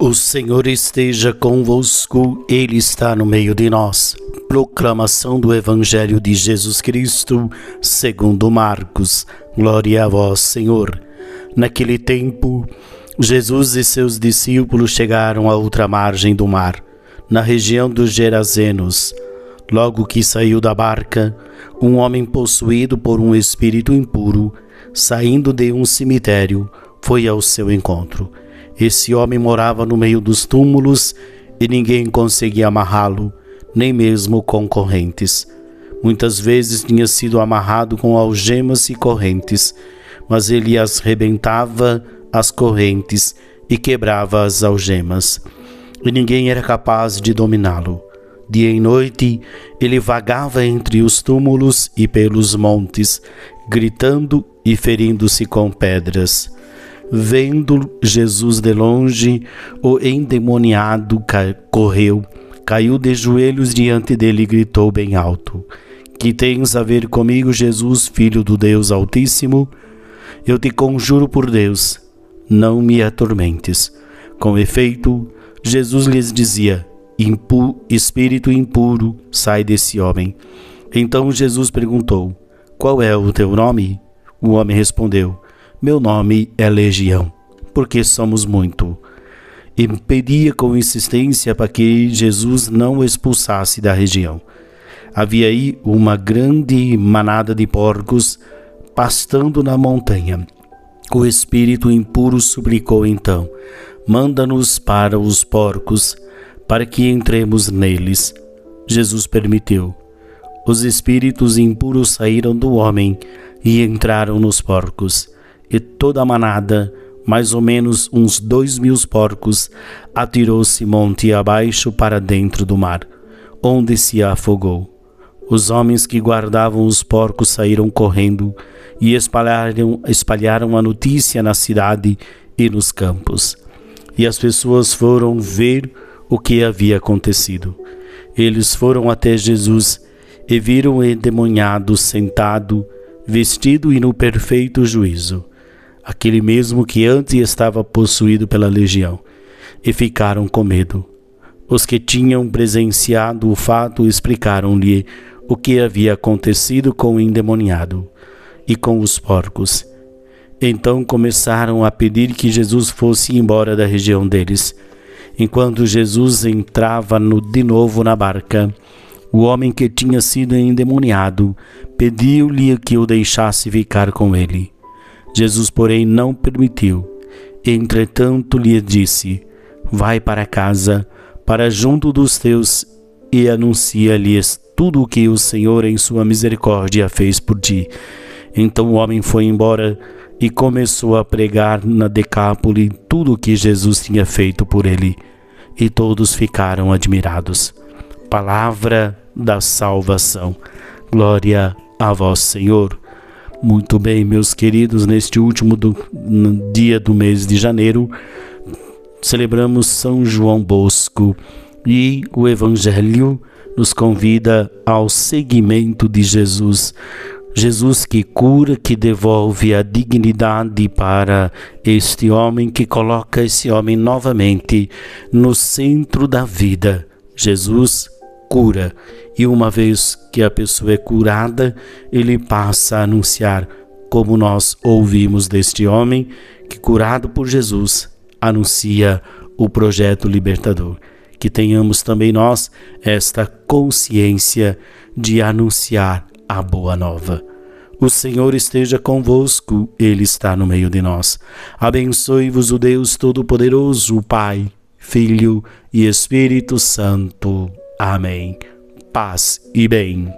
O Senhor esteja convosco, Ele está no meio de nós. Proclamação do Evangelho de Jesus Cristo, segundo Marcos. Glória a vós, Senhor. Naquele tempo, Jesus e seus discípulos chegaram à outra margem do mar, na região dos Gerazenos. Logo que saiu da barca, um homem possuído por um espírito impuro, saindo de um cemitério, foi ao seu encontro esse homem morava no meio dos túmulos e ninguém conseguia amarrá-lo, nem mesmo com correntes. Muitas vezes tinha sido amarrado com algemas e correntes, mas ele as rebentava as correntes e quebrava as algemas, e ninguém era capaz de dominá-lo. Dia e noite ele vagava entre os túmulos e pelos montes, gritando e ferindo-se com pedras. Vendo Jesus de longe, o endemoniado correu, caiu de joelhos diante dele e gritou bem alto: Que tens a ver comigo, Jesus, filho do Deus Altíssimo? Eu te conjuro por Deus, não me atormentes. Com efeito, Jesus lhes dizia: Impu, Espírito impuro, sai desse homem. Então Jesus perguntou: Qual é o teu nome? O homem respondeu: meu nome é Legião, porque somos muito. E pedia com insistência para que Jesus não o expulsasse da região. Havia aí uma grande manada de porcos pastando na montanha. O espírito impuro suplicou então: Manda-nos para os porcos, para que entremos neles. Jesus permitiu. Os espíritos impuros saíram do homem e entraram nos porcos e toda a manada, mais ou menos uns dois mil porcos, atirou-se monte abaixo para dentro do mar, onde se afogou. Os homens que guardavam os porcos saíram correndo e espalharam, espalharam a notícia na cidade e nos campos. E as pessoas foram ver o que havia acontecido. Eles foram até Jesus e viram o endemoniado sentado, vestido e no perfeito juízo aquele mesmo que antes estava possuído pela legião, e ficaram com medo. Os que tinham presenciado o fato explicaram-lhe o que havia acontecido com o endemoniado e com os porcos. Então começaram a pedir que Jesus fosse embora da região deles. Enquanto Jesus entrava no, de novo na barca, o homem que tinha sido endemoniado pediu-lhe que o deixasse ficar com ele. Jesus, porém, não permitiu. Entretanto, lhe disse: Vai para casa, para junto dos teus, e anuncia-lhes tudo o que o Senhor, em sua misericórdia, fez por ti. Então o homem foi embora e começou a pregar na Decápole tudo o que Jesus tinha feito por ele, e todos ficaram admirados. Palavra da salvação. Glória a vós, Senhor. Muito bem, meus queridos, neste último do, dia do mês de janeiro, celebramos São João Bosco e o Evangelho nos convida ao seguimento de Jesus. Jesus que cura, que devolve a dignidade para este homem, que coloca esse homem novamente no centro da vida. Jesus cura. E uma vez que a pessoa é curada, ele passa a anunciar, como nós ouvimos deste homem, que curado por Jesus, anuncia o projeto libertador. Que tenhamos também nós esta consciência de anunciar a boa nova. O Senhor esteja convosco, Ele está no meio de nós. Abençoe-vos o Deus Todo-Poderoso, Pai, Filho e Espírito Santo. Amém. Paz e bem.